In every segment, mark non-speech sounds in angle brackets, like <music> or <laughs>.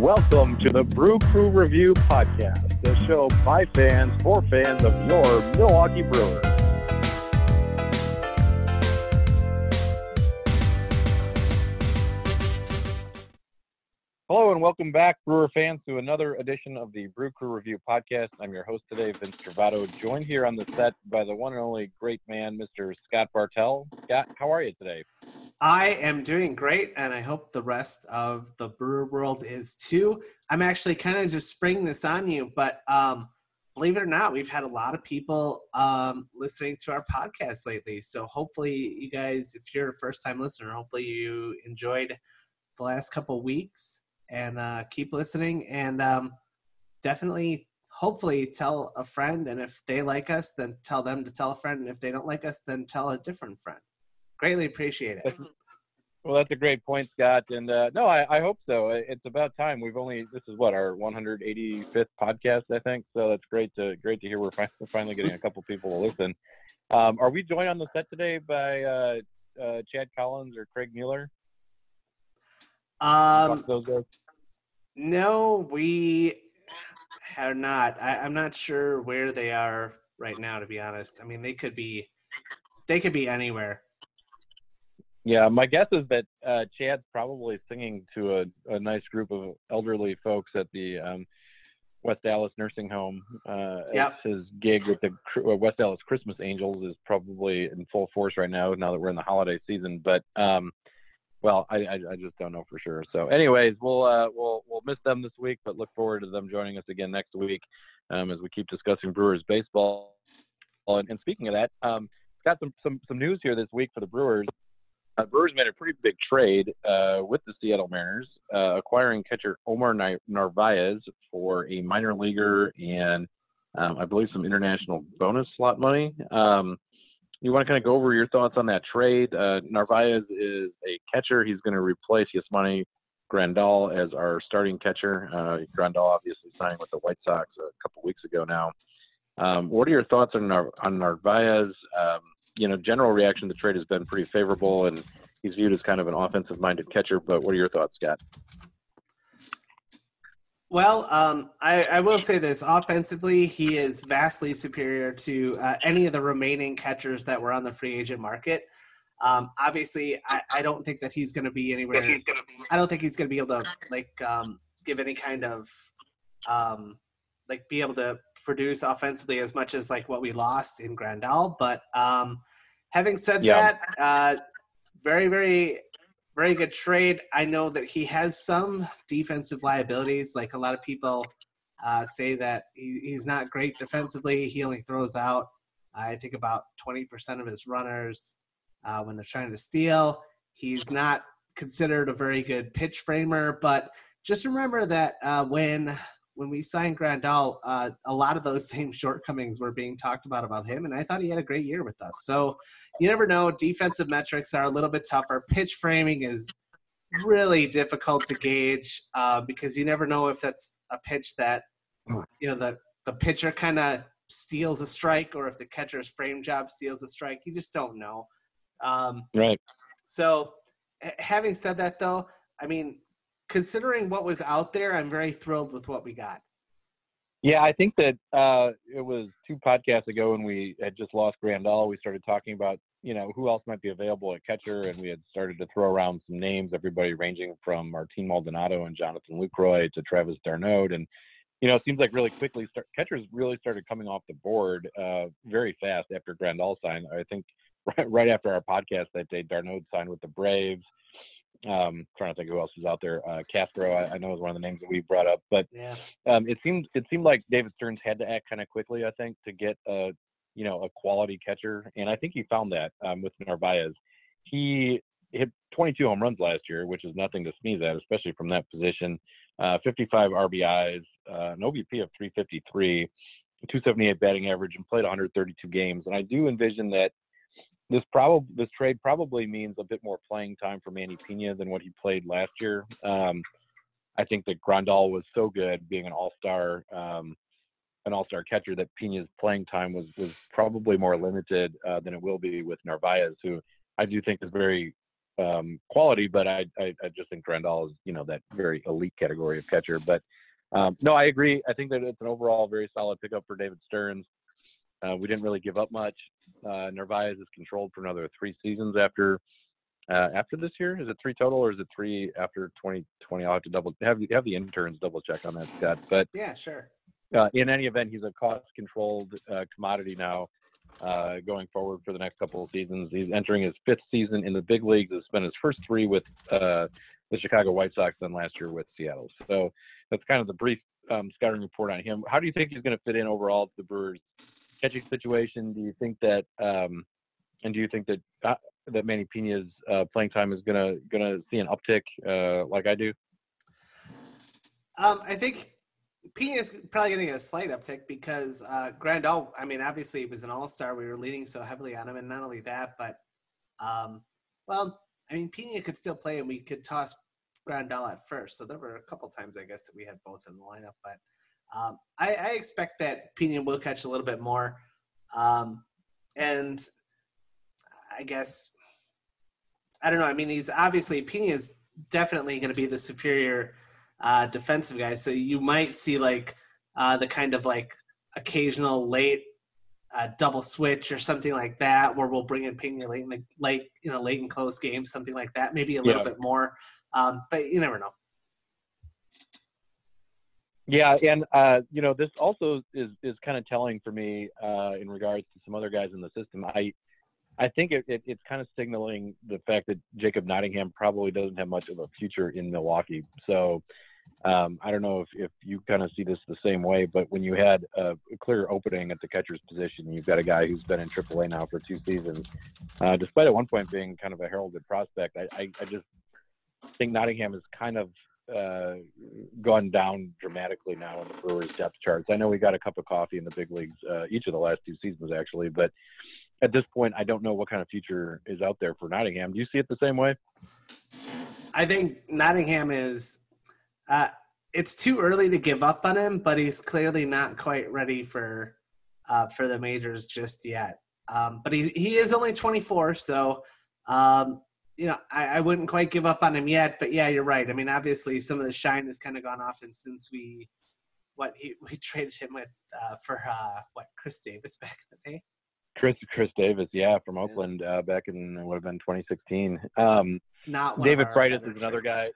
Welcome to the Brew Crew Review Podcast, the show by fans for fans of your Milwaukee Brewers. Hello and welcome back, Brewer fans, to another edition of the Brew Crew Review Podcast. I'm your host today, Vince Travato, joined here on the set by the one and only great man, Mr. Scott Bartell. Scott, how are you today? I am doing great, and I hope the rest of the brewer world is too. I'm actually kind of just springing this on you, but um, believe it or not, we've had a lot of people um, listening to our podcast lately. So hopefully, you guys, if you're a first time listener, hopefully you enjoyed the last couple weeks and uh, keep listening. And um, definitely, hopefully, tell a friend. And if they like us, then tell them to tell a friend. And if they don't like us, then tell a different friend greatly appreciate it. Well, that's a great point, Scott. And uh, no, I, I, hope so. It's about time. We've only this is what our 185th podcast, I think. So that's great to great to hear. We're finally getting a couple people to listen. Um, are we joined on the set today by uh, uh, Chad Collins or Craig Mueller? Um, no, we are not. I, I'm not sure where they are right now. To be honest, I mean they could be they could be anywhere. Yeah, my guess is that uh, Chad's probably singing to a, a nice group of elderly folks at the um, West Dallas Nursing Home. Uh, yep. His gig with the uh, West Dallas Christmas Angels is probably in full force right now. Now that we're in the holiday season, but um, well, I, I, I just don't know for sure. So, anyways, we'll uh, we'll we'll miss them this week, but look forward to them joining us again next week um, as we keep discussing Brewers baseball. And, and speaking of that, um, got some some some news here this week for the Brewers uh, Brewers made a pretty big trade uh, with the Seattle Mariners, uh, acquiring catcher Omar Narvaez for a minor leaguer and um, I believe some international bonus slot money. Um, you want to kind of go over your thoughts on that trade? Uh, Narvaez is a catcher. He's going to replace Yasmani Grandal as our starting catcher. Uh, Grandal obviously signed with the White Sox a couple weeks ago now. Um, what are your thoughts on, Nar- on Narvaez? You know, general reaction to the trade has been pretty favorable, and he's viewed as kind of an offensive-minded catcher. But what are your thoughts, Scott? Well, um, I, I, will say this: offensively, he is vastly superior to uh, any of the remaining catchers that were on the free agent market. Um, obviously, I, I, don't think that he's going to be anywhere. I don't think he's going to be able to like um, give any kind of um, like be able to produce offensively as much as like what we lost in Grandal. But um, having said yeah. that, uh, very, very, very good trade. I know that he has some defensive liabilities. Like a lot of people uh, say that he, he's not great defensively. He only throws out, I think, about 20% of his runners uh, when they're trying to steal. He's not considered a very good pitch framer, but just remember that uh, when when we signed Grandal, uh, a lot of those <laughs> same shortcomings were being talked about about him, and I thought he had a great year with us. So you never know. Defensive metrics are a little bit tougher. Pitch framing is really difficult to gauge uh, because you never know if that's a pitch that you know the the pitcher kind of steals a strike or if the catcher's frame job steals a strike. You just don't know. Um, right. So having said that, though, I mean considering what was out there, I'm very thrilled with what we got. Yeah, I think that uh, it was two podcasts ago when we had just lost Grandal. We started talking about you know who else might be available at catcher, and we had started to throw around some names, everybody ranging from Martin Maldonado and Jonathan Lucroy to Travis d'Arnaud, and you know it seems like really quickly start, catchers really started coming off the board uh, very fast after Grandal signed. I think <laughs> right, right after our podcast that day, d'Arnaud signed with the Braves. Um, trying to think who else is out there. Uh, Castro, I, I, know is one of the names that we brought up, but yeah. um, it seemed it seemed like David Stearns had to act kind of quickly. I think to get a you know a quality catcher, and I think he found that um, with Narvaez. He hit 22 home runs last year, which is nothing to sneeze at, especially from that position. Uh, 55 RBIs, uh, an OBP of 353, 278 batting average, and played 132 games. And I do envision that this probably this trade probably means a bit more playing time for Manny Pena than what he played last year. Um, I think that Grandal was so good, being an all-star, um, an all-star catcher, that Pena's playing time was was probably more limited uh, than it will be with Narvaez, who I do think is very um, quality, but I, I, I just think Grandal is you know that very elite category of catcher. But um, no, I agree. I think that it's an overall very solid pickup for David Stearns. Uh, we didn't really give up much. Uh, Narvaez is controlled for another three seasons after uh, after this year. Is it three total or is it three after 2020? I'll have to double have have the interns double check on that, Scott. But yeah, sure. Uh, in any event, he's a cost controlled uh, commodity now. Uh, going forward for the next couple of seasons, he's entering his fifth season in the big leagues. Has spent his first three with uh, the Chicago White Sox, then last year with Seattle. So that's kind of the brief um, scouting report on him. How do you think he's going to fit in overall to the Brewers catching situation? Do you think that, um, and do you think that uh, that Manny Piña's uh, playing time is gonna gonna see an uptick uh, like I do? Um, I think Pina is probably getting a slight uptick because uh, Grandal. I mean, obviously, he was an All Star. We were leaning so heavily on him, and not only that, but um, well, I mean, Pina could still play, and we could toss Grandal at first. So there were a couple times, I guess, that we had both in the lineup. But um, I, I, expect that Pina will catch a little bit more, um, and I guess I don't know. I mean, he's obviously Pina is definitely going to be the superior uh, defensive guy. So you might see like uh, the kind of like occasional late uh, double switch or something like that, where we'll bring in Pena late in the late, you know, late and close games, something like that. Maybe a little yeah. bit more, um, but you never know. Yeah, and uh, you know, this also is is kind of telling for me uh, in regards to some other guys in the system. I I think it, it, it's kind of signaling the fact that Jacob Nottingham probably doesn't have much of a future in Milwaukee. So um, I don't know if, if you kind of see this the same way, but when you had a, clear opening at the catcher's position, you've got a guy who's been in AAA now for two seasons, uh, despite at one point being kind of a heralded prospect. I, I, I just think Nottingham is kind of uh, gone down dramatically now in the Brewers depth charts. I know we got a cup of coffee in the big leagues uh, each of the last two seasons, actually, but at this point, I don't know what kind of future is out there for Nottingham. Do you see it the same way? I think Nottingham is. Uh, it's too early to give up on him, but he's clearly not quite ready for uh, for the majors just yet. Um, but he he is only 24, so um, you know I, I wouldn't quite give up on him yet. But yeah, you're right. I mean, obviously, some of the shine has kind of gone off him since we what he <laughs> we traded him with uh, for uh, what Khris Davis back in the day. Chris Khris Davis, yeah, from Oakland uh, back in what have been 2016. Um, Not David Freitas is another guy.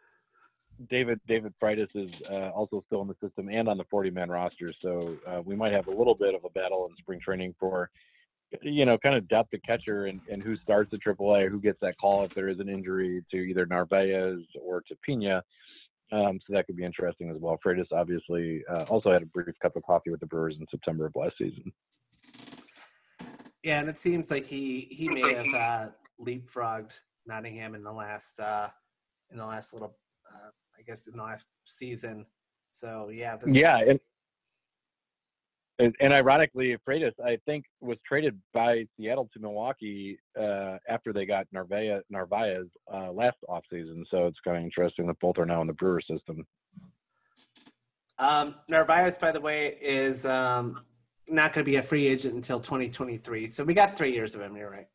David David Freitas is uh, also still in the system and on the 40 man roster, so uh, we might have a little bit of a battle in spring training for you know kind of depth of catcher and, and who starts at AAA, who gets that call if there is an injury to either Narvaez or to Pina. Um, so that could be interesting as well. Freitas obviously uh, also had a brief cup of coffee with the Brewers in September of last season. Yeah, and it seems like he he may have uh, leapfrogged Nottingham in the last uh, in the last little uh, I guess in the last season. So yeah, yeah, and, and, ironically, Freitas I think was traded by Seattle to Milwaukee uh, after they got Narvaez, Narvaez uh, last offseason. So it's kind of interesting that both are now in the Brewer system. Um, Narvaez, by the way, is um, not going to be a free agent until 2023. So we got three years of him. You're right.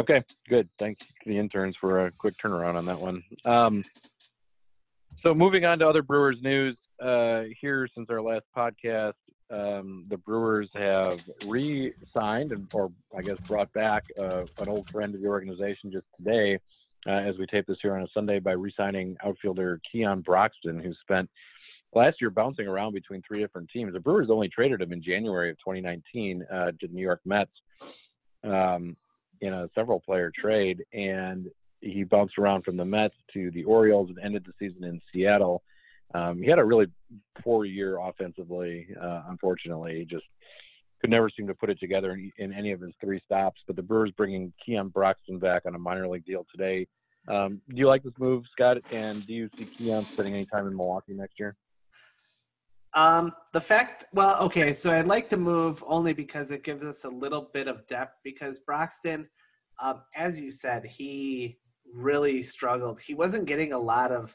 Okay, good. Thanks to the interns for a quick turnaround on that one. Um, so moving on to other Brewers news uh, here since our last podcast, um, the Brewers have re-signed and, or I guess, brought back uh, an old friend of the organization just today, uh, as we tape this here on a Sunday, by re-signing outfielder Keon Broxton, who spent last year bouncing around between three different teams. The Brewers only traded him in January of 2019 uh, to the New York Mets um, in a several player trade, and he bounced around from the Mets to the Orioles and ended the season in Seattle. Um, he had a really poor year offensively, uh, unfortunately. He just could never seem to put it together in, in, any of his three stops. But the Brewers bringing Keon Broxton back on a minor league deal today. Um, do you like this move, Scott? And do you see Keon spending any time in Milwaukee next year? Um, the fact, well, okay, so I'd like to move only because it gives us a little bit of depth. Because Broxton, um, as you said, he really struggled. He wasn't getting a lot of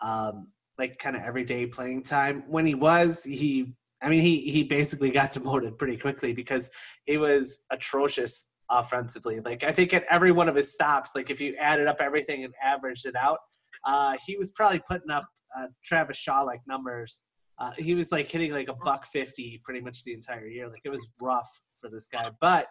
um, like kind of everyday playing time. When he was, he, I mean, he he basically got <laughs> demoted pretty quickly because he was atrocious offensively. Like I think at every one of his stops, like if you added up everything and averaged it out, uh, he was probably putting up uh, Travis Shaw like numbers. Uh, he was like hitting like a buck fifty pretty much the entire year. Like it was rough for this guy, but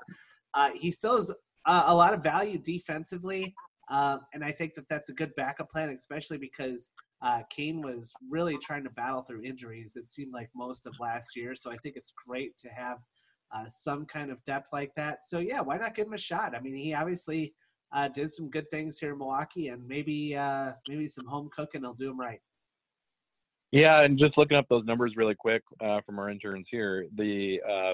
uh, he still has a lot of value defensively, um, and I think that that's a good backup plan, especially because uh, Cain was really trying to battle through injuries. It seemed like most of last year, so I think it's great to have uh, some kind of depth like that. So yeah, why not give him a shot? I mean, he obviously uh, did some good things here in Milwaukee, and maybe uh, maybe some home cooking will do him right. Yeah, and just looking up those numbers really quick uh, from our interns here, the uh,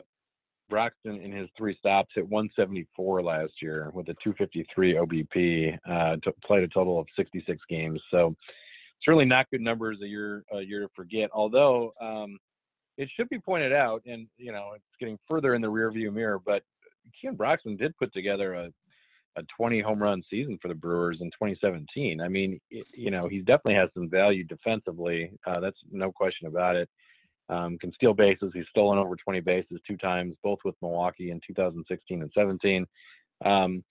Broxton in his three stops hit 174 last year with a 253 OBP. Uh, played a total of 66 games, so certainly not good numbers a year a year to forget. Although um, it should be pointed out, and you know it's getting further in the rearview mirror, but Keon Broxton did put together a a 20 home run season for the Brewers in 2017. I mean, you know, he definitely has some value defensively. Uh, that's no question about it. Um, can steal bases. He's stolen over 20 bases two times, both with Milwaukee in 2016 and 17. Um,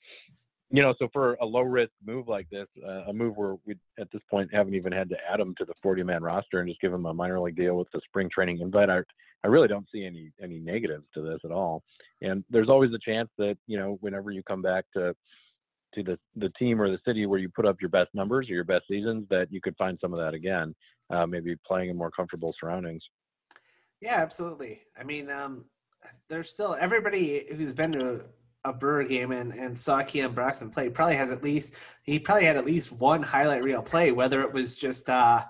you know, so for a low risk move like this, uh, a move where we at this point haven't even had to add him to the 40 man roster and just give him a minor league deal with the spring training invite, I, I really don't see any any negatives to this at all. And there's always a chance that you know whenever you come back to to the the team or the city where you put up your best numbers or your best seasons, that you could find some of that again, uh, maybe playing in more comfortable surroundings. Yeah, absolutely. I mean, um, there's still everybody who's been to a Brewer game and, and saw Keon Broxton play probably has at least he probably had at least one highlight reel play, whether it was just uh,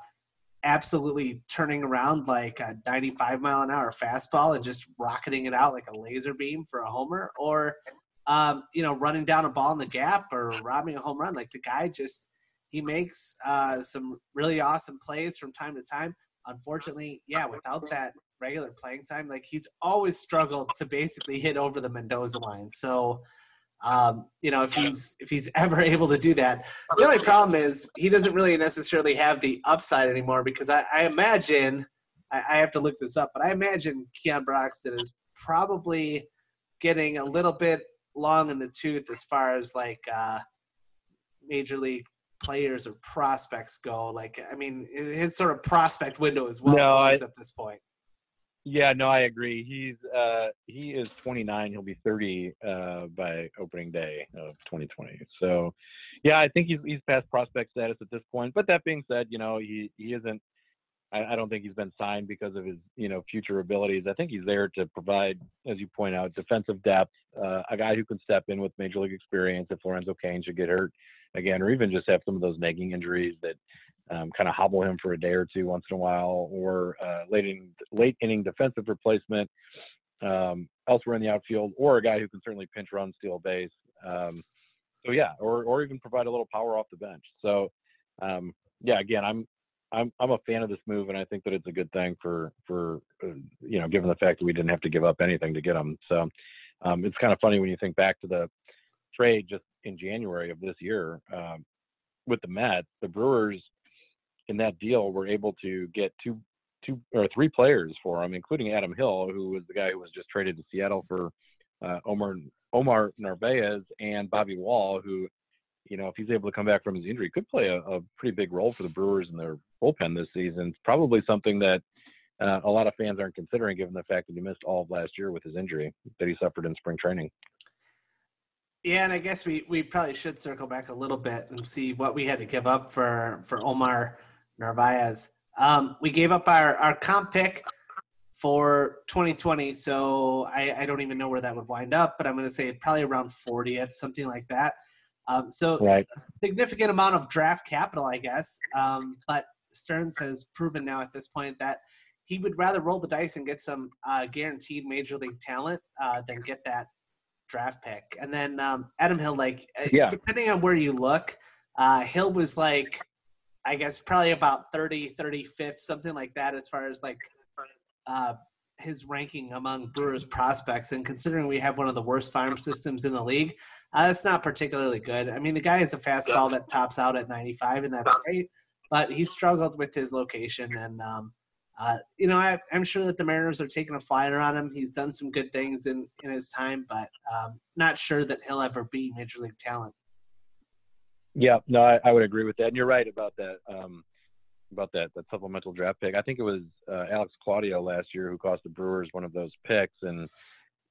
absolutely turning around like a 95 mile an hour fastball and just rocketing it out like a laser beam for a homer, or um, you know running down a ball in the gap or robbing a home run. Like the guy just he makes uh, some really awesome plays from time to time. Unfortunately, yeah, without that regular playing time, like he's always struggled to basically hit over the Mendoza line. So, um, you know, if he's if he's <laughs> ever able to do that, the only problem is he doesn't really necessarily have the upside anymore because I, I imagine I, I, have to look this up, but I imagine Keon Broxton is probably getting a little bit long in the tooth as far as like uh, major league players or prospects go. Like, I mean, his sort of prospect window is well no, I, at this point. Yeah, no, I agree. He's uh, he is 29. He'll be 30 uh, by opening day of 2020. So, yeah, I think he's he's past prospect status at this point. But that being said, you know, he he isn't. I, I don't think he's been signed because of his you know future abilities. I think he's there to provide, as you point out, defensive depth. Uh, a guy who can step in with major league experience if Lorenzo Cain should get hurt again, or even just have some of those nagging injuries that um, kind of hobble him for a day or two once in a while, or uh, late in, late inning defensive replacement um, elsewhere in the outfield, or a guy who can certainly pinch run, steal base. Um, so yeah, or or even provide a little power off the bench. So um, yeah, again, I'm I'm I'm a fan of this move, and I think that it's a good thing for for uh, you know, given the fact that we didn't have to give up anything to get him. So um, it's kind of funny when you think back to the trade just in January of this year um, with the Mets. The Brewers in that deal were able to get two two or three players for him, including Adam Hill, who was the guy who was just traded to Seattle for uh, Omar Omar Narvaez and Bobby Wahl, who, you know, if he's able to come back from his injury, could play a, a pretty big role for the Brewers in their bullpen this season. It's probably something that uh, a lot of fans aren't considering, given the fact that he missed all of last year with his injury that he suffered in spring training. Yeah, and I guess we, we probably should circle back a little bit and see what we had to give up for for Omar Narvaez. Um, we gave up our, our comp pick for 2020, so I, I don't even know where that would wind up, but I'm going to say probably around 40th, something like that. Um, so right. significant amount of draft capital, I guess. Um, but Stearns has proven now at this point that he would rather roll the dice and get some uh, guaranteed major league talent uh, than get that draft pick. And then um, Adam Hill, like uh, yeah. depending on where you look, uh, Hill was like I guess probably about 30, 35th, something like that, as far as like uh, his ranking among Brewers prospects. And considering we have one of the worst farm systems in the league, uh, that's not particularly good. I mean, the guy has a fastball that tops out at 95, and that's great, but he struggled with his location. And um, uh, you know, I, am sure that the Mariners are taking a flyer on him. He's done some good things in, in his time, but um, not sure that he'll ever be major league talent. Yeah, no, I, I would agree with that. And you're right about that. Um, about that that supplemental draft pick. I think it was uh, Alex Claudio last year who cost the Brewers one of those picks, and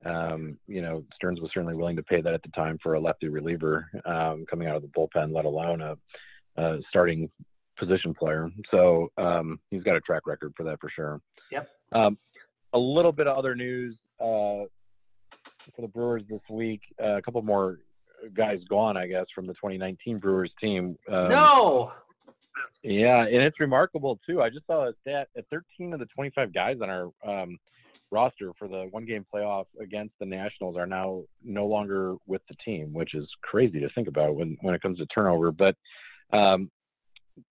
um, you know Stearns was certainly willing to pay that at the time for a lefty reliever um, coming out of the bullpen, let alone a, a starting position player. So um, he's got a track record for that for sure. Yep. Um, a little bit of other news uh, for the Brewers this week. Uh, a couple more guys gone, I guess, from the 2019 Brewers team. Um, no. Yeah, and it's remarkable too. I just saw a stat: at 13 of the 25 guys on our um, roster for the one-game playoff against the Nationals are now no longer with the team, which is crazy to think about when when it comes to turnover. But um,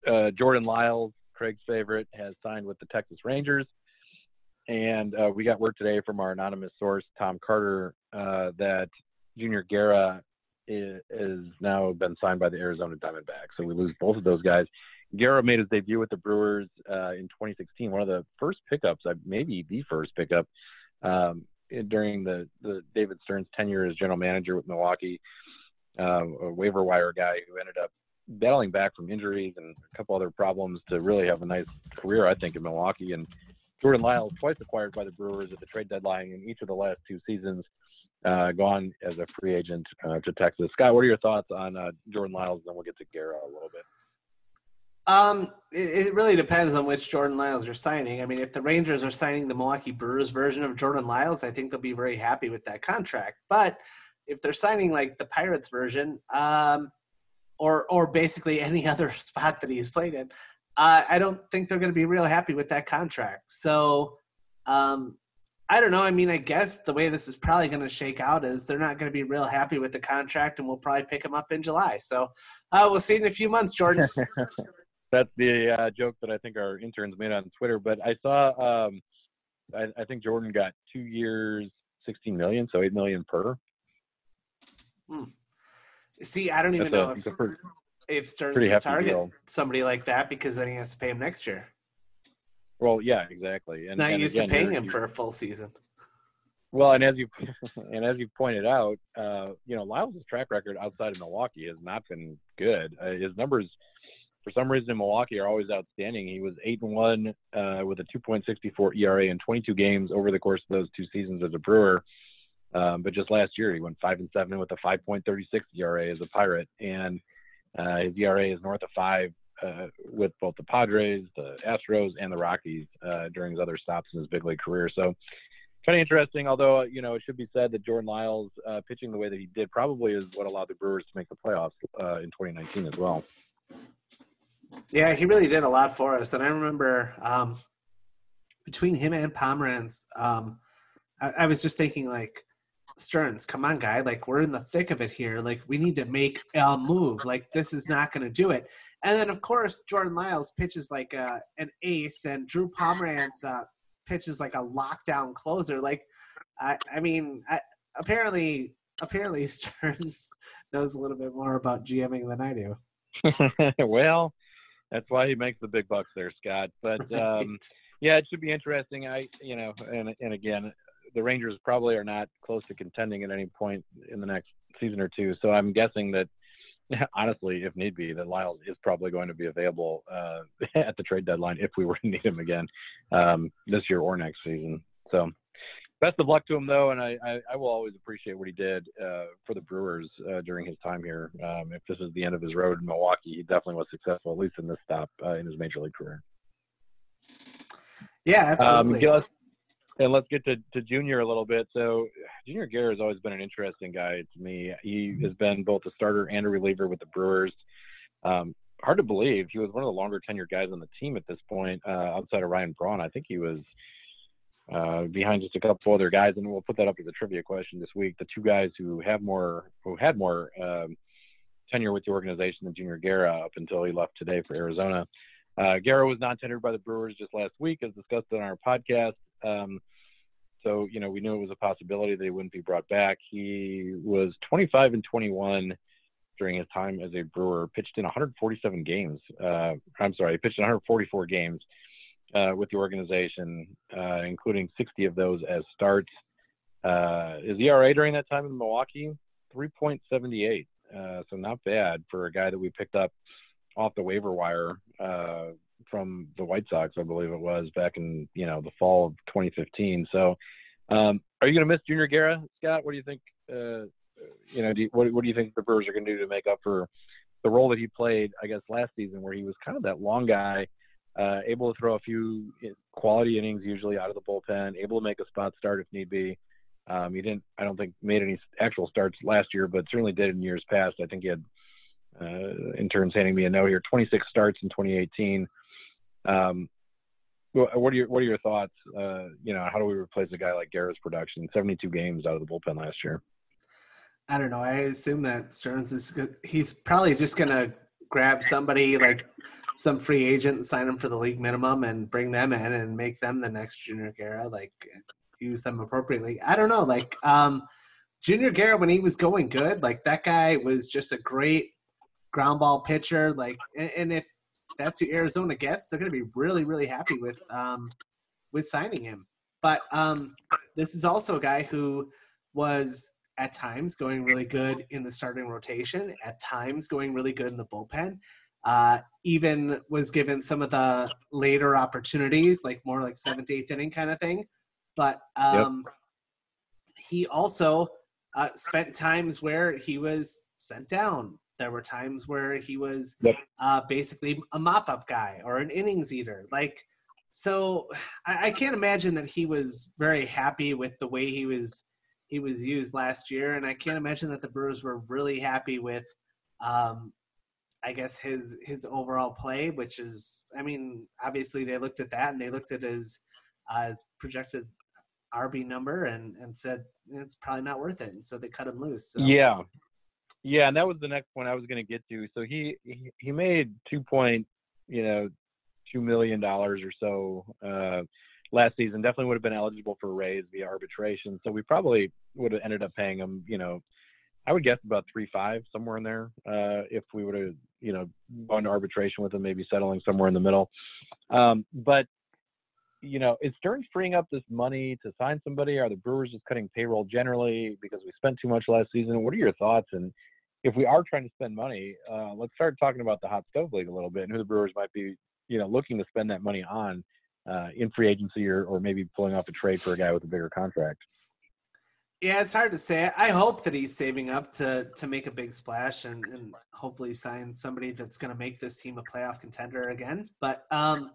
uh, Jordan Lyles, Craig's favorite, has signed with the Texas Rangers. And uh, we got word today from our anonymous source, Tom Carter, uh, that Junior Guerra is, now been signed by the Arizona Diamondbacks. So we lose both of those guys. Guerra made his debut with the Brewers uh, in 2016, one of the first pickups, maybe the first pickup um, during the, the David Stearns tenure as general manager with Milwaukee. Uh, a waiver wire guy who ended up battling back from injuries and a couple other problems to really have a nice career, I think, in Milwaukee. And Jordan Lyles, twice acquired by the Brewers at the trade deadline in each of the last two seasons, uh, gone as a free agent uh, to Texas. Scott, what are your thoughts on uh, Jordan Lyles? And then we'll get to Guerra a little bit. Um, it, it, really depends on which Jordan Lyles you're signing. I mean, if the Rangers are signing the Milwaukee Brewers version of Jordan Lyles, I think they'll be very happy with that contract. But if they're signing like the Pirates version, um, or or basically any <laughs> other spot that he's played in, uh, I don't think they're going to be real happy with that contract. So, um, I don't know. I mean, I guess the way this is probably going to shake out is they're not going to be real happy with the contract, and we'll probably pick him up in July. So, uh, we'll see in a few months, Jordan. <laughs> That's the uh, joke that I think our interns made on Twitter. But I saw, um, I, I think Jordan got two years, sixteen million, so eight million per. Hmm. See, I don't even know a, if, if Stearns would target deal. somebody like that because then he has to pay him next year. Well, yeah, exactly. And, He's not and used again, to paying him for a full season. Well, and as you <laughs> and as you pointed out, uh, you know, Lyles' track record outside of Milwaukee has not been good. Uh, his numbers, for some reason, in Milwaukee are always outstanding. He was eight and one uh, with a 2.64 ERA in 22 games over the course of those two seasons as a Brewer. Um, but just last year, he went five and seven with a 5.36 ERA as a Pirate, and uh, his ERA is north of five uh, with both the Padres, the Astros, and the Rockies uh, during his other stops in his big league career. So, kind of interesting. Although you know, it should be said that Jordan Lyles uh, pitching the way that he did probably is what allowed the Brewers to make the playoffs uh, in 2019 as well. Yeah, he really did a lot for us, and I remember um, between him and Pomeranz, um, I, I was just thinking like Stearns, come on, guy. Like, we're in the thick of it here. Like, we need to make a move. Like, this is not going to do it. And then, of course, Jordan Lyles pitches like uh, an ace, and Drew Pomeranz uh, pitches like a lockdown closer. Like, I, I mean, I, apparently, apparently, <laughs> Stearns knows a little bit more about GMing than I do. <laughs> well, that's why he makes the big bucks there, Scott. But <laughs> um, right. yeah, it should be interesting. I, you know, and and again, the Rangers probably are not close to contending at any point in the next season or two. So I'm guessing that, <laughs> honestly, if need be, that Lyles is probably going to be available uh, <laughs> at the trade deadline if we were to need him again um, this year or next season. So best of luck to him, though, and I, I, I will always appreciate what he did uh, for the Brewers uh, during his time here. Um, if this is the end of his road in Milwaukee, he definitely was successful, at least in this stop uh, in his major league career. Yeah, absolutely. Um, and let's get to, to Junior a little bit. So, Junior Guerra has always been an interesting guy to me. He has been both a starter and a reliever with the Brewers. Um, hard to believe he was one of the longer tenured guys on the team at this point, uh, outside of Ryan Braun. I think he was uh, behind just a couple other guys, and we'll put that up as a trivia question this week. The two guys who have more, who had more um, tenure with the organization than Junior Guerra up until he left today for Arizona. Uh, Guerra was not tenured by the Brewers just last week, as discussed on our podcast. Um, so, you know, we knew it was a possibility that he wouldn't be brought back. He was 25 and 21 during his time as a Brewer, pitched in 147 games. Uh, I'm sorry, he pitched in 144 games uh, with the organization, uh, including 60 of those as starts. Uh, his ERA during that time in Milwaukee, 3.78. Uh, so not bad for a guy that we picked up off the waiver wire uh, from the White Sox, I believe it was back in you know the fall of 2015. So, um, are you going to miss Junior Guerra, Scott? What do you think? Uh, you know, do you, what, what do you think the Brewers are going to do to make up for the role that he played, I guess, last season, where he was kind of that long guy, uh, able to throw a few quality innings usually out of the bullpen, able to make a spot start if need be. Um, he didn't, I don't think, made any actual starts last year, but certainly did in years past. I think he had uh, interns handing me a note here: 26 starts in 2018. Um, what are your What are your thoughts? Uh, you know, how do we replace a guy like Guerra's production? 72 games out of the bullpen last year. I don't know. I assume that Stearns is good. He's probably just gonna grab somebody like some free agent and sign them for the league minimum and bring them in and make them the next Junior Guerra. Like use them appropriately. I don't know. Like um, Junior Guerra when he was going good, like that guy was just a great ground ball pitcher. Like and if that's who Arizona gets, they're gonna be really really happy with um, with signing him. But um, this is also a guy who was at times going really good in the starting rotation, at times going really good in the bullpen. Uh, even was given some of the later opportunities, like more like seventh, eighth inning kind of thing. But um, yep. he also uh, spent times where he was sent down. There were times where he was yep. uh, basically a mop up guy or an innings eater. Like, so <sighs> I, I can't imagine that he was very happy with the way he was he was used last year, and I can't imagine that the Brewers were really happy with, um, I guess his his overall play, which is, I mean, obviously they looked at that and they looked at his uh, his projected arb number and and said it's probably not worth it, and so they cut him loose. So. Yeah, yeah, and that was the next point I was going to get to. So he he, made two point, you know, two million dollars or so. Uh, last season definitely would have been eligible for a raise via arbitration. So we probably would have ended up paying him, you know, I would guess about three five somewhere in there. Uh, if we would have, you know, gone to arbitration with him, maybe settling somewhere in the middle. Um, but you know, is Stearns freeing up this money to sign somebody? Are the Brewers just cutting payroll generally because we spent too much last season? What are your thoughts? And if we are trying to spend money, uh, let's start talking about the hot stove league a little bit and who the Brewers might be, you know, looking to spend that money on uh, in free agency or, or maybe pulling off a trade for a guy with a bigger contract? Yeah, it's hard to say. I hope that he's saving up to to make a big splash and, and hopefully sign somebody that's going to make this team a playoff contender again. But um,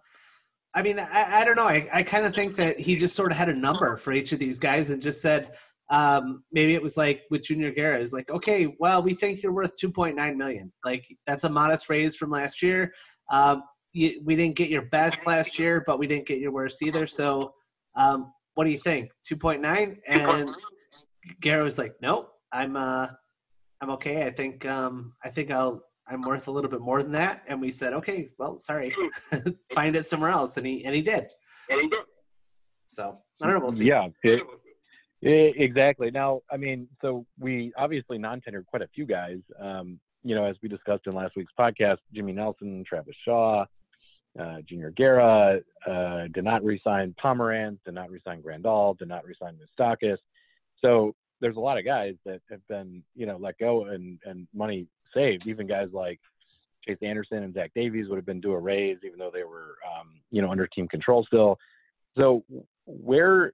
I mean, I, I don't know. I, I kind of think that he just sort of had a number for each of these guys and just said um, maybe it was like with Junior Guerra is like, okay, well, we think you're worth 2.9 million. Like that's a modest raise from last year. Um, you, we didn't get your best last year, but we didn't get your worst either. So, um, what do you think? Two point nine? And Guerra was like, "Nope, I'm uh, I'm okay. I think um, I think I'll I'm worth a little bit more than that." And we said, "Okay, well, sorry, <laughs> find it somewhere else." And he and he did. And he did. So I don't know. We'll see. Yeah. It, it, exactly. Now, I mean, so we obviously non-tendered quite a few guys. Um, you know, as we discussed in last week's podcast, Jimmy Nelson, Travis Shaw, uh, Junior Guerra, uh, did not resign Pomeranz, did not resign Grandal, did not resign Moustakas. So there's a lot of guys that have been, you know, let go and, and money saved. Even guys like Chase Anderson and Zach Davies would have been due a raise, even though they were, um, you know, under team control still. So where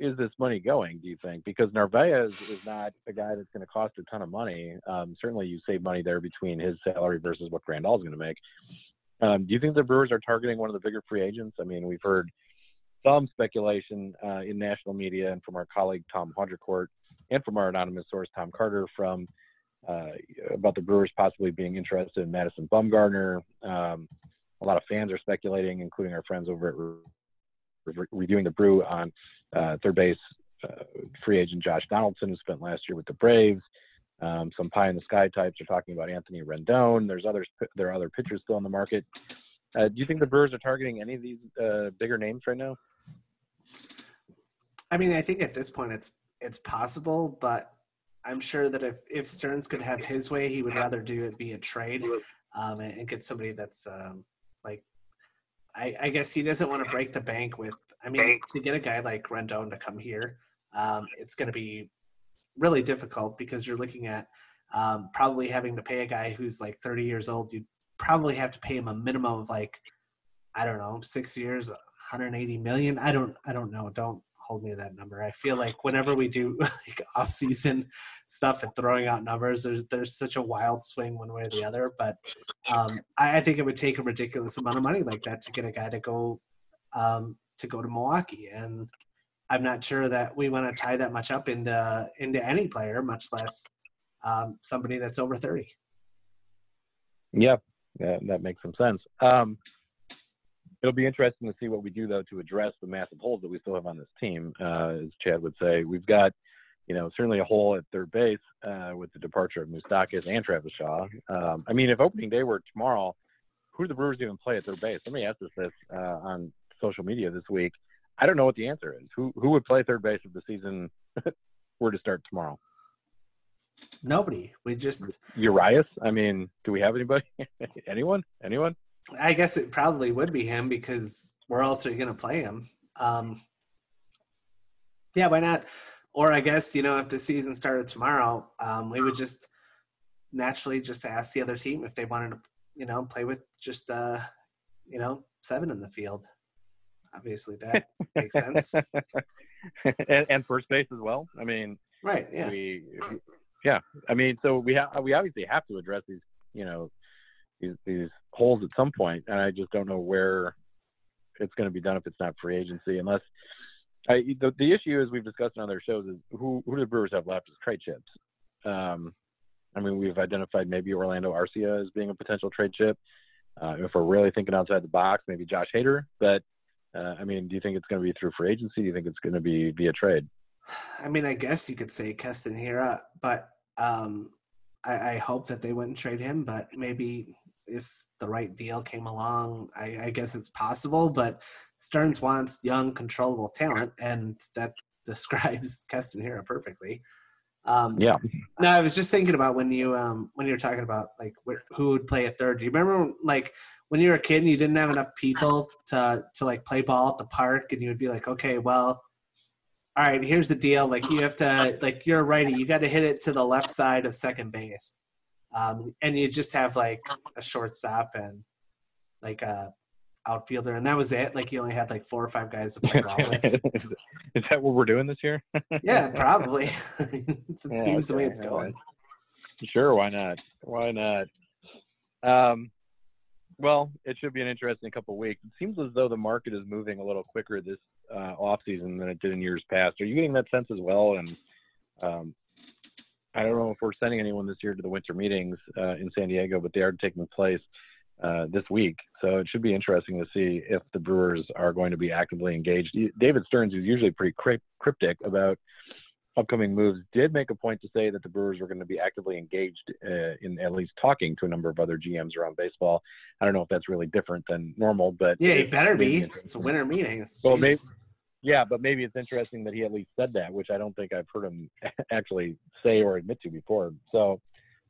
is this money going? Do you think? Because Narvaez is not a guy that's going to cost a ton of money. Um, certainly, you save money there between his salary versus what Grandal is going to make. Um, do you think the Brewers are targeting one of the bigger free agents? I mean, we've heard some speculation uh, in national media and from our colleague Tom Haudricourt and from our anonymous source Tom Carter from uh, about the Brewers possibly being interested in Madison Bumgarner. Um, a lot of fans are speculating, including our friends over at Re- Reviewing the Brew on uh, third base uh, free agent Josh Donaldson, who spent last year with the Braves. Um, some pie in the sky types are talking about Anthony Rendon. There's others. There are other pitchers still on the market. Uh, do you think the Brewers are targeting any of these uh, bigger names right now? I mean, I think at this point it's it's possible, but I'm sure that if if Stearns could have his way, he would rather do it via trade um, and, and, get somebody that's um, like I, I guess he doesn't want to break the bank with. I mean, to get a guy like Rendon to come here, um, it's going to be really difficult because you're looking at um, probably having to pay a guy who's like 30 years old. You probably have to pay him a minimum of like, I don't know, six years, 180 million. I don't, I don't know. Don't hold me to that number. I feel like whenever we do <laughs> like off season stuff and throwing out numbers, there's there's such a wild swing one way or the other. But um, I, I, think it would take a ridiculous amount of money like that to get a guy to go um, to go to Milwaukee, and I'm not sure that we want to tie that much up into into any player, much less um, somebody that's over 30. Yeah, yeah that makes some sense. Um, it'll be interesting to see what we do though to address the massive holes that we still have on this team. Uh, as Chad would say, we've got you know certainly a hole at third base uh, with the departure of Moustakas and Travis Shaw. Um, I mean, if opening day were tomorrow, who do the Brewers even play at third base? Somebody asked us this uh, on social media this week. I don't know what the answer is. Who who would play third base if the season <laughs> were to start tomorrow? Nobody. We just Urias. I mean, do we have anybody? <laughs> Anyone? Anyone? I guess it probably would be him because where else are you going to play him? Um, yeah, why not? Or I guess you know if the season started tomorrow, um, we would just naturally just ask the other team if they wanted to, you know, play with just uh, you know seven in the field. Obviously, that <laughs> makes sense. and, and, first base as well. I mean, right? Yeah. We, yeah. I mean, so we have we obviously have to address these, you know, these these holes at some point, and I just don't know where it's going to be done if it's not free agency, unless. I, the, the issue, as we've discussed on other shows, is who who do the Brewers have left as trade chips? Um, I mean, we've identified maybe Orlando Arcia as being a potential trade chip. Uh, if we're really thinking outside the box, maybe Josh Hader. But uh, I mean, do you think it's going to be through free agency? Do you think it's going to be via trade? I mean, I guess you could say Keston Hiura, but um, I, I, hope that they wouldn't trade him. But maybe if the right deal came along, I, I guess it's possible. But Stearns wants young, controllable talent, and that <laughs> describes Keston Hiura perfectly. Um, yeah. No, I was just thinking about when you um, when you were talking about like wh- who would play at third. Do you remember like when you were a kid and you didn't have enough people to to like play ball at the park, and you would be like, okay, well, all right, here's the deal. Like you have to like you're a righty, you got to hit it to the left side of second base um, and you just have like a shortstop and like a outfielder, and that was it. Like you only had like four or five guys to play <laughs> ball with. <laughs> Is that what we're doing this year? <laughs> yeah, probably. it yeah, seems okay. the way it's going. Sure, why not? Why not? Um, well, it should be an interesting couple of weeks. It seems as though the market is moving a little quicker this uh, off season than it did in years past. Are you getting that sense as well? And um, I don't know if we're sending anyone this year to the winter meetings uh, in San Diego, but they are taking place uh, this week. So it should be interesting to see if the Brewers are going to be actively engaged. David Stearns, who's usually pretty cryptic about upcoming moves, did make a point to say that the Brewers were going to be actively engaged uh, in at least talking to a number of other GMs around baseball. I don't know if that's really different than normal, but yeah, it better be. It's a winter meeting. well, maybe yeah, but maybe it's interesting that he at least said that, which I don't think I've heard him <laughs> actually say or admit to before. So,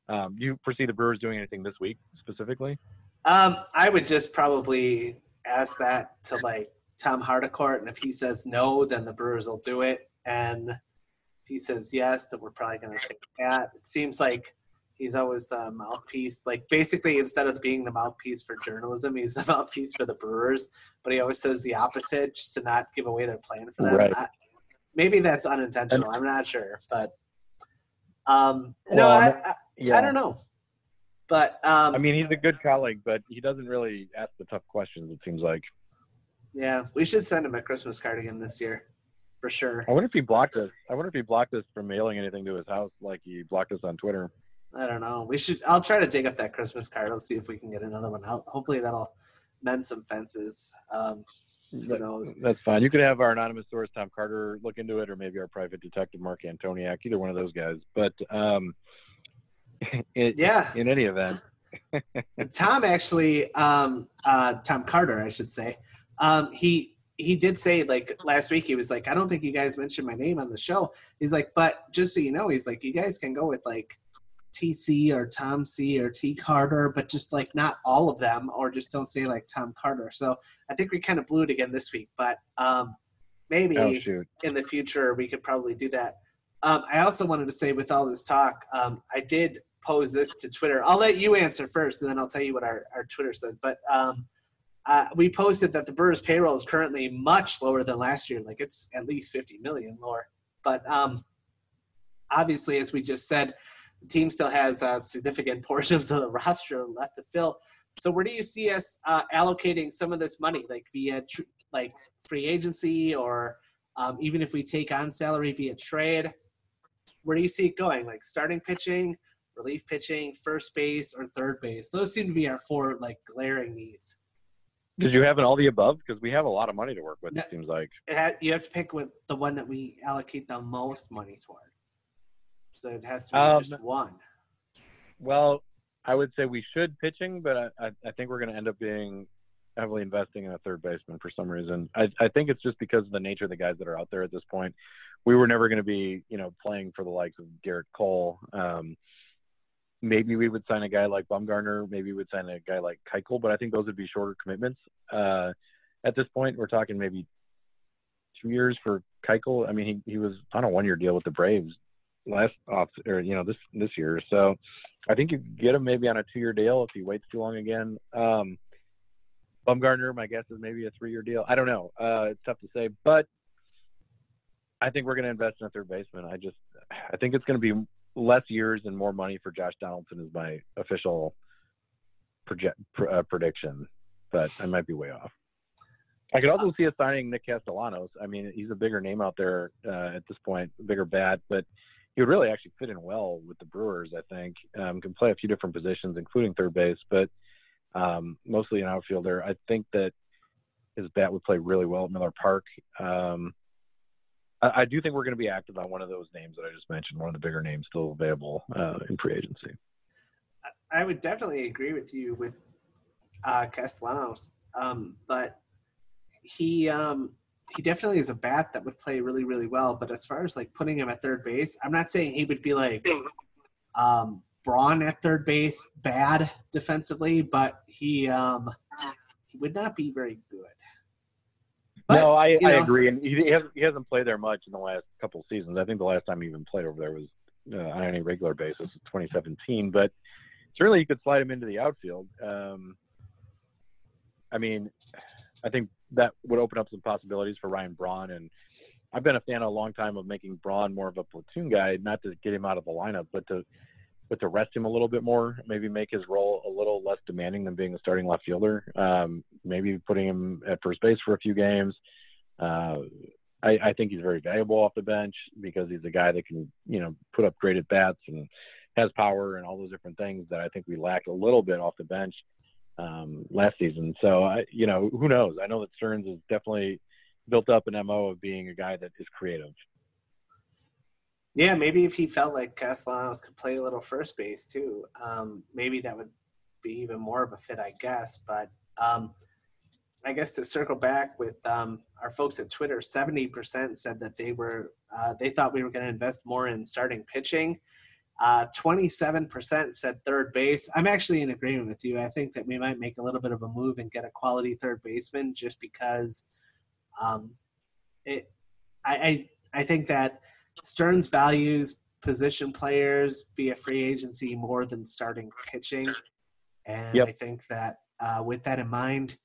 um, do you foresee the Brewers doing anything this week specifically? Um, I would just probably ask that to like Tom Haudricourt, and if he says no, then the Brewers will do it, and if he says yes, then we're probably going to stick with that. It seems like he's always the mouthpiece. Like basically, instead of being the mouthpiece for journalism, he's the <laughs> mouthpiece for the Brewers. But he always says the opposite, just to not give away their plan for them. Right. I, maybe that's unintentional. I'm not sure, but um, no, well, I, I, yeah. I, don't know. But um, I mean, he's a good colleague, but he doesn't really ask the tough questions. It seems like. Yeah, we should send him a Christmas card again this year, for sure. I wonder if he blocked us. I wonder if he blocked us from mailing anything to his house, like he blocked us on Twitter. I don't know. We should. I'll try to dig up that Christmas card. Let's see if we can get another one out. Hopefully that'll mend some fences. Um, who knows? That's fine. You could have our anonymous source, Tom Carter, look into it, or maybe our private detective, Mark Antoniak. Either one of those guys. But um, <laughs> it, yeah. In any event, Tom actually, um, uh, Tom Carter, I should say. Um, he he did say like last week he was like, I don't think you guys mentioned my name on the show. He's like, but just so you know, he's like, you guys can go with like TC or Tom C or T Carter, but just like not all of them, or just don't say like Tom Carter. So I think we kind of blew it again this week, but um, maybe Oh, in the future we could probably do that. Um, I also wanted to say with all this talk, um, I did pose this to Twitter. I'll let you answer first, and then I'll tell you what our, our Twitter said. But um, uh, we posted that the Brewers payroll is currently much lower than last year. Like it's at least 50 million lower. But um, obviously, as we just said, the team still has uh, significant <laughs> portions of the roster left to fill. So where do you see us uh, allocating some of this money, like via tr- like free agency, or um, even if we take on salary via trade? Where do you see it going? Like starting pitching, relief pitching, first base, or third base? Those seem to be our four like glaring needs. Did you have an all the above? Because we have a lot of money to work with. No. It seems like. It ha- you have to pick with the one that we allocate the most money toward. So it has to be Um, just one. Well, I would say we should pitching, but I, I, I think we're going to end up being heavily investing in a third baseman for some reason. I, I think it's just because of the nature of the guys that are out there at this point. We were never going to be, you know, playing for the likes of Gerrit Cole. Um, maybe we would sign a guy like Bumgarner. Maybe we would sign a guy like Keuchel, but I think those would be shorter commitments. Uh, at this point, we're talking maybe two years for Keuchel. I mean, he, he was on a one-year deal with the Braves last off, or you know, this this year. So I think you get him maybe on a two-year deal if he waits too long again. Um, Bumgarner, my guess is maybe a three-year deal. I don't know. Uh, it's tough to say, but I think we're going to invest in a third baseman. I just, I think it's going to be less years and more money for Josh Donaldson is my official project pr- uh, prediction, but I might be way off. I could also see us signing Nick Castellanos. I mean, he's a bigger name out there uh, at this point, bigger bat, but he would really actually fit in well with the Brewers. I think um, can play a few different positions, including third base, but um, mostly an outfielder. I think that his bat would play really well at Miller Park. Um, I, I do think we're going to be active on one of those names that I just mentioned, one of the bigger names still available uh, in free agency. I would definitely agree with you with uh, Castellanos, um, but he um, he definitely is a bat that would play really really well. But as far as like putting him at third base, I'm not saying he would be like um, Braun at third base, bad defensively, but he um, he would not be very good. But, no, I, you I agree, and he, he hasn't he hasn't played there much in the last couple of seasons. I think the last time he even played over there was uh, on any regular basis, 2017. But certainly, you could slide him into the outfield. Um, I mean, I think that would open up some possibilities for Ryan Braun, and I've been a fan a long time of making Braun more of a platoon guy, not to get him out of the lineup, but to but to rest him a little bit more, maybe make his role a little less demanding than being a starting left fielder. Um, maybe putting him at first base for a few games. Uh, I, I think he's very valuable off the bench because he's a guy that can, you know, put up great at bats and has power and all those different things that I think we lacked a little bit off the bench um, last season. So, I, you know, who knows? I know that Stearns has definitely built up an MO of being a guy that is creative. Yeah, maybe if he felt like Castellanos could play a little first base too, um, maybe that would be even more of a fit, I guess. But um, I guess to circle back with um, our folks at Twitter, seventy percent said that they were uh, they thought we were going to invest more in starting pitching. Uh, Twenty-seven percent said third base. I'm actually in agreement with you. I think that we might make a little bit of a move and get a quality third baseman, just because um, it. I, I I think that Stearns values position players via free agency more than starting pitching. And Yep. I think that uh, with that in mind,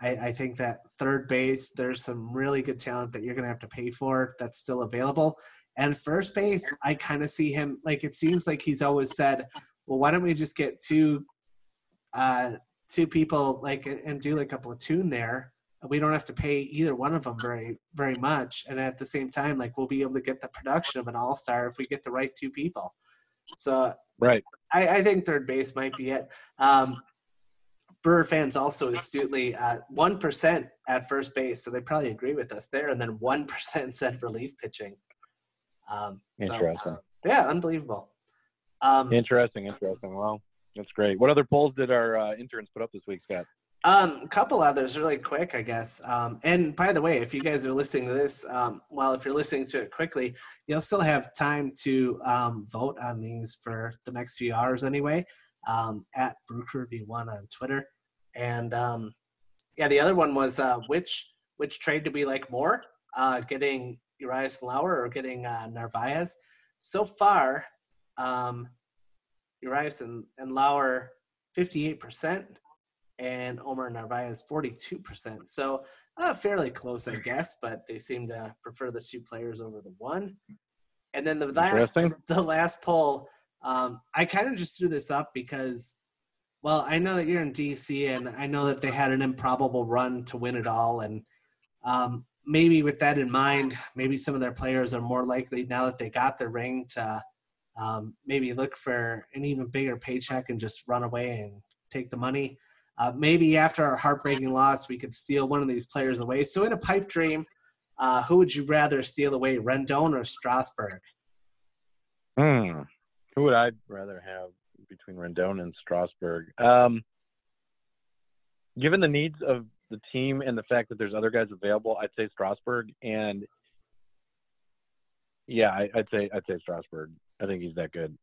I, I think that third base, there's some really good talent that you're going to have to pay for that's still available. And first base, I kind of see him like it seems like he's always said, well, why don't we just get two, uh, two people like and do like a platoon there we don't have to pay either one of them very very much and at the same time like we'll be able to get the production of an all-star if we get the right two people so Right. i, I think third base might be it um Brewer fans also astutely uh, 1% at first base, so they probably agree with us there. And then 1% said relief pitching. Um, so, Interesting. yeah, unbelievable. Um, Interesting. Interesting. Well, that's great. What other polls did our uh, interns put up this week, Scott? Um, a couple others really quick, I guess. Um, and by the way, if you guys are listening to this, um, well, if you're listening to it quickly, you'll still have time to um, vote on these for the next few hours anyway. Um, at BrewCrewV1 on Twitter, and um, yeah, the other one was uh, which which trade do we like more? Uh, getting Urias and Lauer or getting uh, Narvaez? So far, um, Urias and, and Lauer 58% and Omar Narvaez 42%. So uh, fairly close, I guess, but they seem to prefer the two players over the one. And then the last the last poll, um, I kind of just threw this up because, well, I know that you're in DC, and I know that they had an improbable run to win it all, and um, maybe with that in mind, maybe some of their players are more likely now that they got the ring to um, maybe look for an even bigger paycheck and just run away and take the money. Uh, maybe after our heartbreaking loss, we could steal one of these players away. So, in a pipe dream, uh, who would you rather steal away, Rendon or Strasburg? Hmm. Who would I rather have between Rendon and Strasburg? Um, given the needs of the team and the fact that there's other guys available, I'd say Strasburg. And yeah, I, would say I'd say Strasburg. I think he's that good.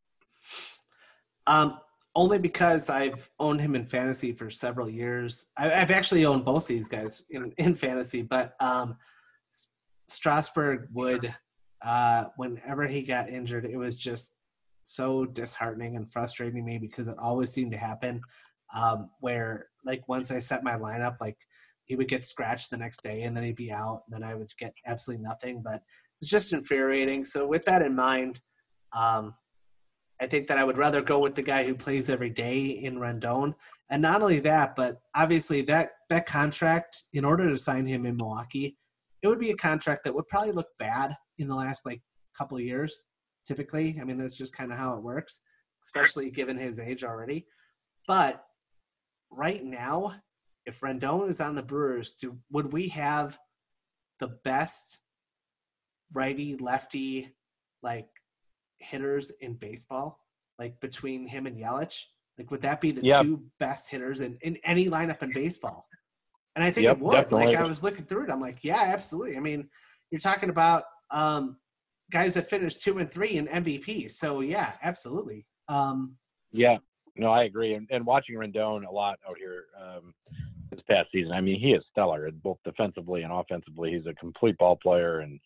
Um, only because I've owned him in fantasy for several years. I, have actually owned both these guys in, in fantasy, but um, Strasburg would, uh, whenever he got injured, it was just so disheartening and frustrating me because it always seemed to happen. Um, where like once I set my lineup, like he would get scratched the next day and then he'd be out, and then I would get absolutely nothing. But it's just infuriating. So with that in mind, um, I think that I would rather go with the guy who plays every day in Rendon. And not only that, but obviously that that contract, in order to sign him in Milwaukee, it would be a contract that would probably look bad in the last like couple years. Typically, I mean that's just kind of how it works, especially given his age already. But right now, if Rendon is on the Brewers, do would we have the best righty lefty like hitters in baseball, like between him and Yelich? Like, would that be the yep. two best hitters in, in any lineup in baseball? And I think yep, it would. Definitely. Like, I was looking through it. I'm like, yeah, absolutely. I mean, you're talking about um, guys that finished two and three in MVP. So, yeah, absolutely. Um, yeah, no, I agree. And, and watching Rendon a lot out here um, past season, I mean, he is stellar, both defensively and offensively. He's a complete ball player and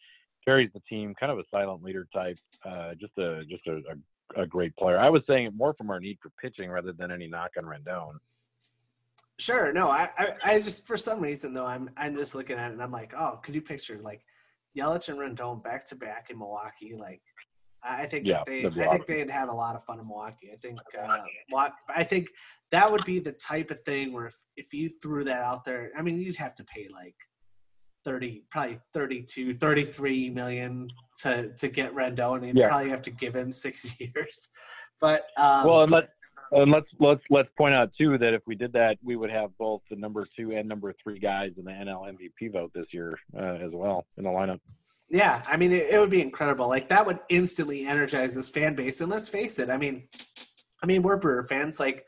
carries the team, kind of a silent leader type. Uh, just a just a, a, a, great player. I was saying it more from our need for pitching rather than any knock on Rendon. Sure. No, I, I, I just for some reason though I'm I'm just looking at it and I'm like, oh, could you picture like Yelich and Rendon back to back in Milwaukee? Like, I think yeah, they I think they'd have a lot of fun in Milwaukee. I think uh, I think that would be the type of thing where if, if you threw that out there, I mean, you'd have to pay like 30 probably 32 33 million to to get Rendon and you'd yeah. probably have to give him <laughs> 6 years but um, well and let and let's let's let's point out too that if we did that we would have both the number 2 and number 3 guys in the NL MVP vote this year uh, as well in the lineup yeah i mean it, it would be incredible like that would instantly energize this fan base and let's face it i mean i mean we're Brewer fans like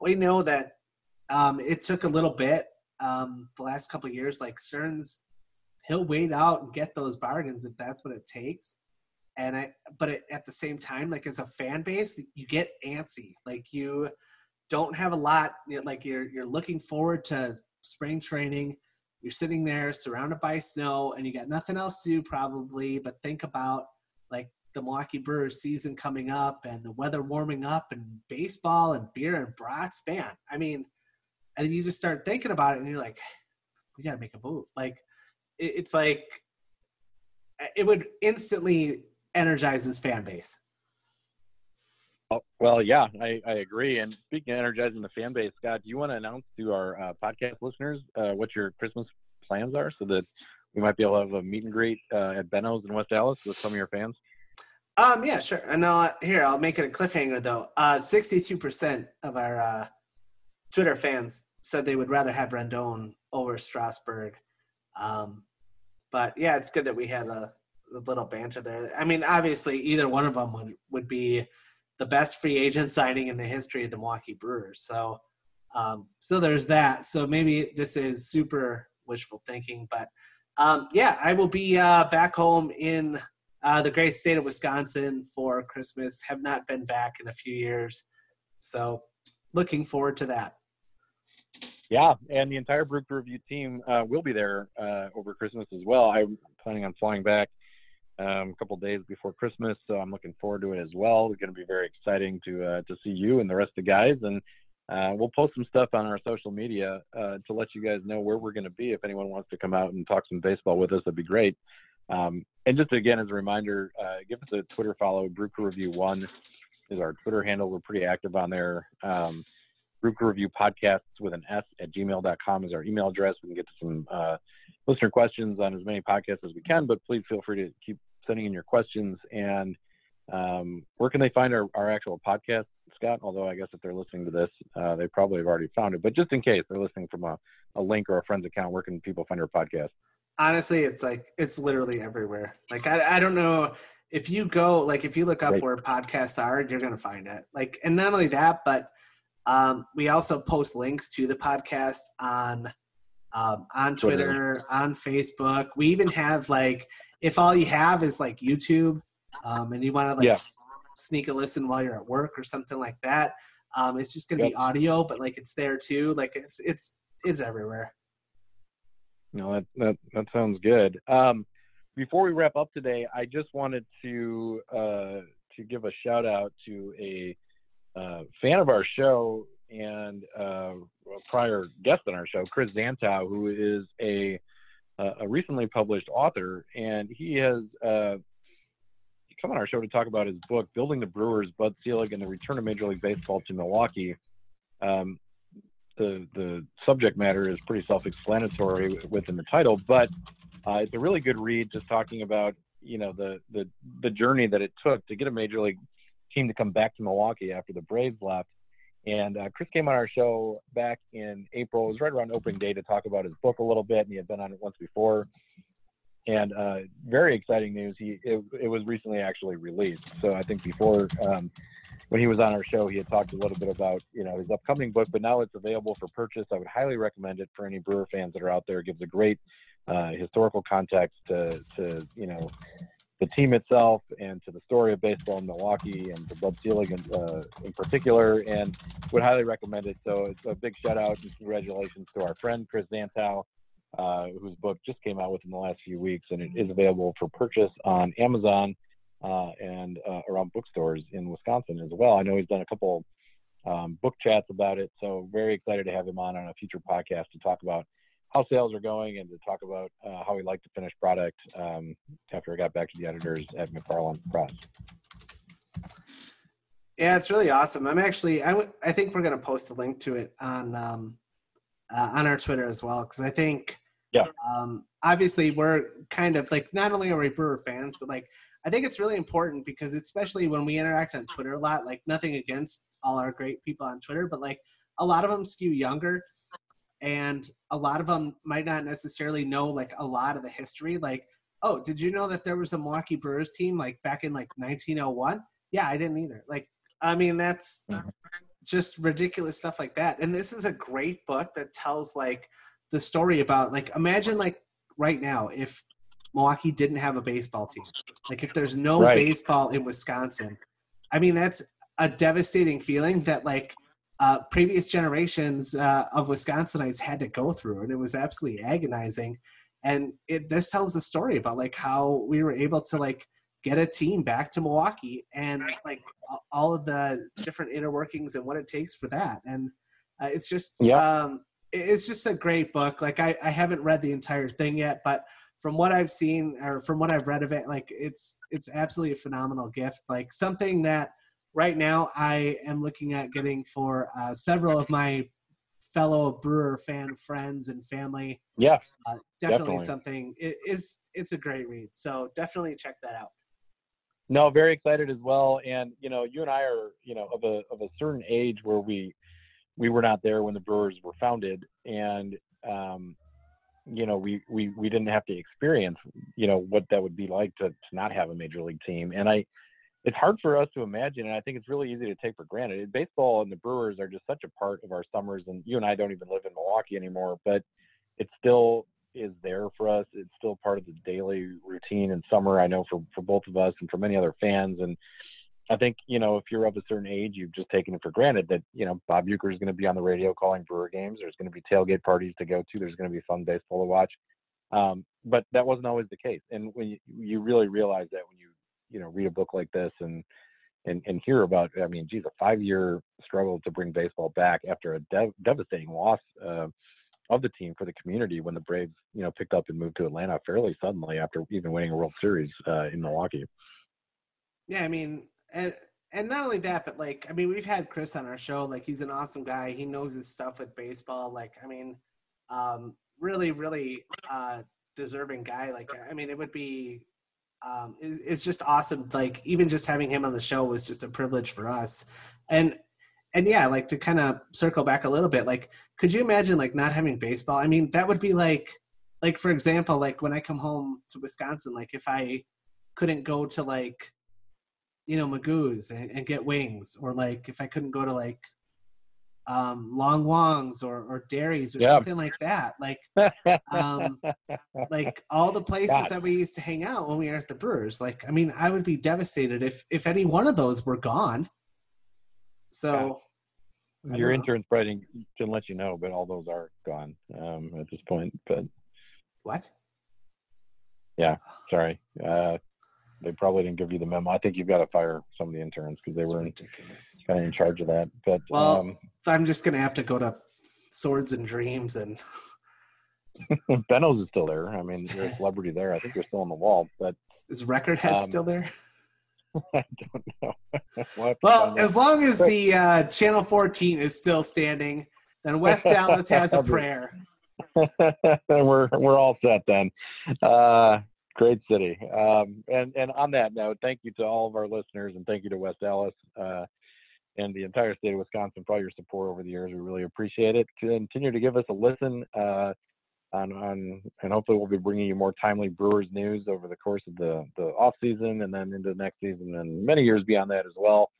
we know that um, it took a little bit um, the last couple years like Stearns he'll wait out and get those bargains if that's what it takes. And I, but at the same time, like as a fan base, you get antsy. Like you don't have a lot. Like you're you're looking forward to spring training. You're sitting there surrounded by snow, and you got nothing else to do probably but think about like the Milwaukee Brewers season coming up and the weather warming up and baseball and beer and brats. Man, I mean, and you just start thinking about it, and you're like, we got to make a move. Like it's like it would instantly energize his fan base. Oh, well, yeah, I, I agree. And speaking of energizing the fan base, Scott, do you want to announce to our uh, podcast listeners uh, what your Christmas plans are so that we might be able to have a meet and greet uh, at Benno's in West Allis with some of your fans? Um, yeah, sure. And I'll, here, I'll make it a cliffhanger though. Uh, 62% of our uh, Twitter fans said they would rather have Rendon over Strasburg. Um, but yeah, it's good that we had a, a, little banter there. I mean, obviously, either one of them would would be the best free agent signing in the history of the Milwaukee Brewers. So Um, so there's that. So maybe this is super wishful thinking, but um, yeah, I will be uh, back home in uh, the great state of Wisconsin for Christmas. Have not been back in a few years, so looking forward to that. Yeah, and the entire Crew Review team uh, will be there uh, over Christmas as well. I'm planning on flying back um, a couple days before Christmas, so I'm looking forward to it as well. It's going to be very exciting to uh, to see you and the rest of the guys, and uh, we'll post some stuff on our social media uh, to let you guys know where we're going to be. If anyone wants to come out and talk some baseball with us, that'd be great. Um, and just again, as a reminder, uh, give us a Twitter follow. Brew Crew Review One is our Twitter handle. We're pretty active on there. Um, Crew Review Podcasts with an S at gmail.com is our email address. We can get to some uh, listener questions on as many podcasts as we can, but please feel free to keep sending in your questions. And um, where can they find our, our actual podcast, Scott? Although I guess if they're listening to this, uh, they probably have already found it. But just in case they're listening from a, a link or a friend's account, where can people find our podcast? Honestly, it's like it's literally everywhere. Like I, I don't know if you go like if you look up right. where podcasts are, you're gonna find it. Like and not only that, but um, we also post links to the podcast on um, on Twitter, on Facebook. We even have like if all you have is like YouTube, um, and you want to like yeah. s- sneak a listen while you're at work or something like that. Um, it's just gonna yep. be audio, but like it's there too. Like it's it's it's everywhere. No, that that that sounds good. Um, before we wrap up today, I just wanted to uh, to give a shout out to a uh, fan of our show and uh, prior guest on our show, Chris Zantow, who is a a recently published author, and he has uh, come on our show to talk about his book, Building the Brewers, Bud Selig, and the Return of Major League Baseball to Milwaukee. Um, the the subject matter is pretty self-explanatory within the title, but uh, it's a really good read, just talking about you know the the the journey that it took to get a major league team to come back to Milwaukee after the Braves left. And uh, Chris came on our show back in April. It was right around opening day to talk about his book a little bit, and he had been on it once before. And uh, very exciting news. He it, it, was recently actually released. So I think before um, when he was on our show, he had talked a little bit about you know his upcoming book, but now it's available for purchase. I would highly recommend it for any Brewer fans that are out there. It gives a great uh, historical context to to you know the team itself and to the story of baseball in Milwaukee and to Bud Selig in, uh, in particular, and would highly recommend it. So it's a big shout out and congratulations to our friend Chris Zantow, uh, whose book just came out within the last few weeks, and it is available for purchase on Amazon uh, and uh, around bookstores in Wisconsin as well. I know he's done a couple um, book chats about it, so very excited to have him on on a future podcast to talk about how sales are going and to talk about uh, how we like the finished product um, after I got back to the editors at McFarland Press. Yeah, it's really awesome. I'm actually, I, w- I think we're going to post a link to it on um, uh, on our Twitter as well because I think, yeah, um, obviously we're kind of like not only are we Brewer fans, but like I think it's really important because especially when we interact on Twitter a lot, like nothing against all our great people on Twitter, but like a lot of them skew younger and a lot of them might not necessarily know like a lot of the history like oh did you know that there was a milwaukee brewers team like back in like 1901 yeah i didn't either. Like i mean that's mm-hmm. just ridiculous stuff like that. And this is a great book that tells like the story about like imagine like right now if milwaukee didn't have a baseball team. Like if there's no right. baseball in wisconsin. I mean that's a devastating feeling that like uh, previous generations uh, of Wisconsinites had to go through, and it was absolutely agonizing. And it this tells the story about like how we were able to like get a team back to Milwaukee and like all of the different inner workings and what it takes for that. And uh, it's just yeah. um, it's just a great book. Like I, I haven't read the entire thing yet, but from what I've seen or from what I've read of it, like it's it's absolutely a phenomenal gift. Like something that right now I am looking at getting for uh, several of my fellow brewer fan friends and family. Yeah, uh, definitely, definitely, something. It is it's a great read, so definitely check that out. No, very excited as well. And you know, you and I are you know of a of a certain age where we we were not there when the Brewers were founded, and um, you know we we we didn't have to experience you know what that would be like to to not have a major league team. And I it's hard for us to imagine, and I think it's really easy to take for granted. Baseball and the Brewers are just such a part of our summers, and you and I don't even live in Milwaukee anymore, but it still is there for us. It's still part of the daily routine in summer. I know for for both of us and for many other fans, and I think you know if you're of a certain age, you've just taken it for granted that you know Bob Uecker is going to be on the radio calling Brewer games. There's going to be tailgate parties to go to. There's going to be fun baseball to watch. Um, but that wasn't always the case, and when you, you really realize that when you you know read a book like this and and, and hear about i mean geez a five year struggle to bring baseball back after a dev- devastating loss uh, of the team for the community when the braves you know picked up and moved to atlanta fairly suddenly after even winning a world series uh, in milwaukee. Yeah i mean and and not only that but like i mean we've had chris on our show like he's an awesome guy. He knows his stuff with baseball. Like i mean um really really uh deserving guy. Like i mean it would be um, it's just awesome. Like even just having him on the show was just a privilege for us. And and yeah, like to kind of circle back a little bit, like could you imagine like not having baseball? I mean, that would be like like for example, like when I come home to Wisconsin, like if I couldn't go to like you know Magoo's and, and get wings, or like if I couldn't go to like um, Long Wongs or, or Dairies or yeah. something like that. Like, um, <laughs> like all the places God. that we used to hang out when we were at the Brewers. Like, I mean, I would be devastated if if any one of those were gone. So, yeah. your insurance writing didn't let you know, but all those are gone um, at this point. But what? Yeah, sorry. Uh, they probably didn't give you the memo. I think you've got to fire some of the interns because they That's were ridiculous. kind of in charge of that. But well, um, I'm just gonna have to go to Swords and Dreams and. <laughs> Benno's is still there. I mean, you're a <laughs> celebrity there. I think they're still on the wall. But is Record Head um, still there? <laughs> I don't know. we'll, well as long as the uh, Channel 14 is still standing, then West Allis has a prayer. we're we're all set then. Uh, great city. Um, and and on that note, thank you to all of our listeners, and thank you to West Allis uh, and the entire state of Wisconsin for all your support over the years. We really appreciate it. Continue to give us a listen. Uh, on, on and hopefully we'll be bringing you more timely Brewers news over the course of the the off season and then into the next season and many years beyond that as well.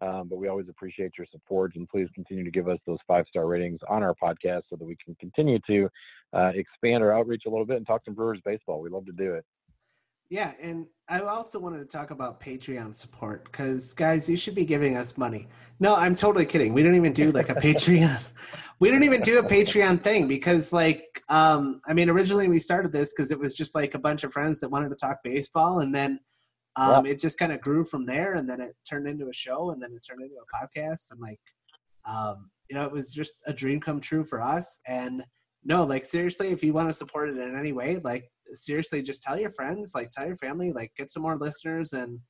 Um, but we always appreciate your support and please continue to give us those five star ratings on our podcast so that we can continue to uh, expand our outreach a little bit and talk some Brewers baseball. We love to do it. Yeah, and I also wanted to talk about Patreon support because guys, you should be giving us money. No, I'm totally kidding. We don't even do like a <laughs> Patreon. we don't even do a Patreon thing because, like, um, I mean, originally we started this because it was just like a bunch of friends that wanted to talk baseball, and then um, yeah. it just kind of grew from there, and then it turned into a show, and then it turned into a podcast, and like, um, you know, it was just a dream come true for us, and no, like seriously, if you want to support it in any way, like seriously, just tell your friends, like tell your family, like get some more listeners and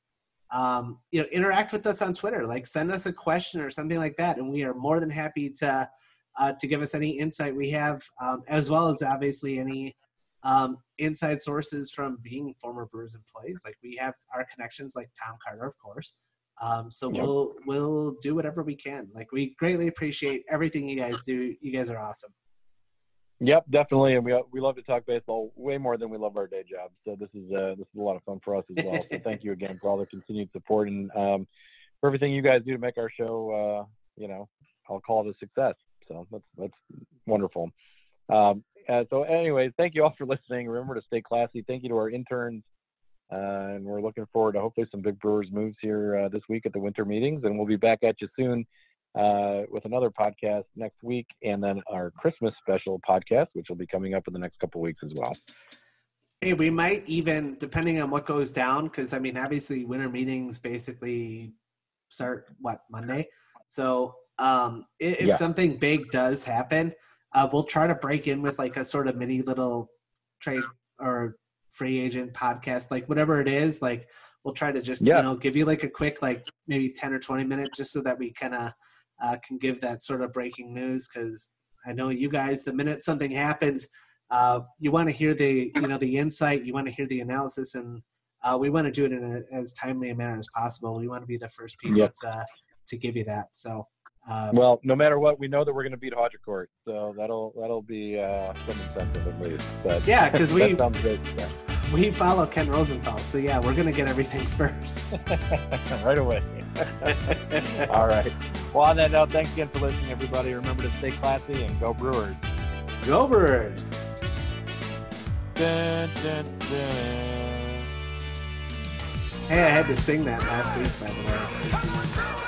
um, you know, interact with us on Twitter. Like send us a question or something like that, and we are more than happy to uh, to give us any insight we have, um, as well as obviously any um, inside sources from being former Brewers employees. Like we have our connections, like Tom Carter, of course. Um, so yep. we'll we'll do whatever we can. Like we greatly appreciate everything you guys do. You guys are awesome. Yep, definitely, and we we love to talk baseball way more than we love our day jobs. So this is uh, this is a lot of fun for us as well. So thank <laughs> you again for all the continued support and um, for everything you guys do to make our show. Uh, you know, I'll call it a success. So that's that's wonderful. Um, uh, so, anyways, thank you all for listening. Remember to stay classy. Thank you to our interns, uh, and we're looking forward to hopefully some big Brewers moves here uh, this week at the winter meetings. And we'll be back at you soon uh, with another podcast next week, and then our Christmas special podcast, which will be coming up in the next couple weeks as well. Hey, we might even, depending on what goes down, because I mean, obviously, winter meetings basically start what Monday. So, um, if, yeah. something big does happen, uh, we'll try to break in with like a sort of mini little trade or free agent podcast, like whatever it is. Like, we'll try to just yeah. you know give you like a quick like maybe ten or twenty minutes, just so that we kind of uh, can give that sort of breaking news because I know you guys. The minute something happens, uh, you want to hear the you know the insight, you want to hear the analysis, and uh, we want to do it in a, as timely a manner as possible. We want to be the first people yep. to to give you that. So. Um, well, no matter what, we know that we're going to beat Court, so that'll that'll be uh, some incentive at least. But yeah, because <laughs> we good. Yeah. we follow Ken Rosenthal, so yeah, we're gonna get everything <laughs> first. <laughs> right away. <laughs> All right. Well, on that note, thanks again for listening, everybody. Remember to stay classy and go Brewers. Go Brewers. Dun, dun, dun. Hey, I had to sing that last week, by the way.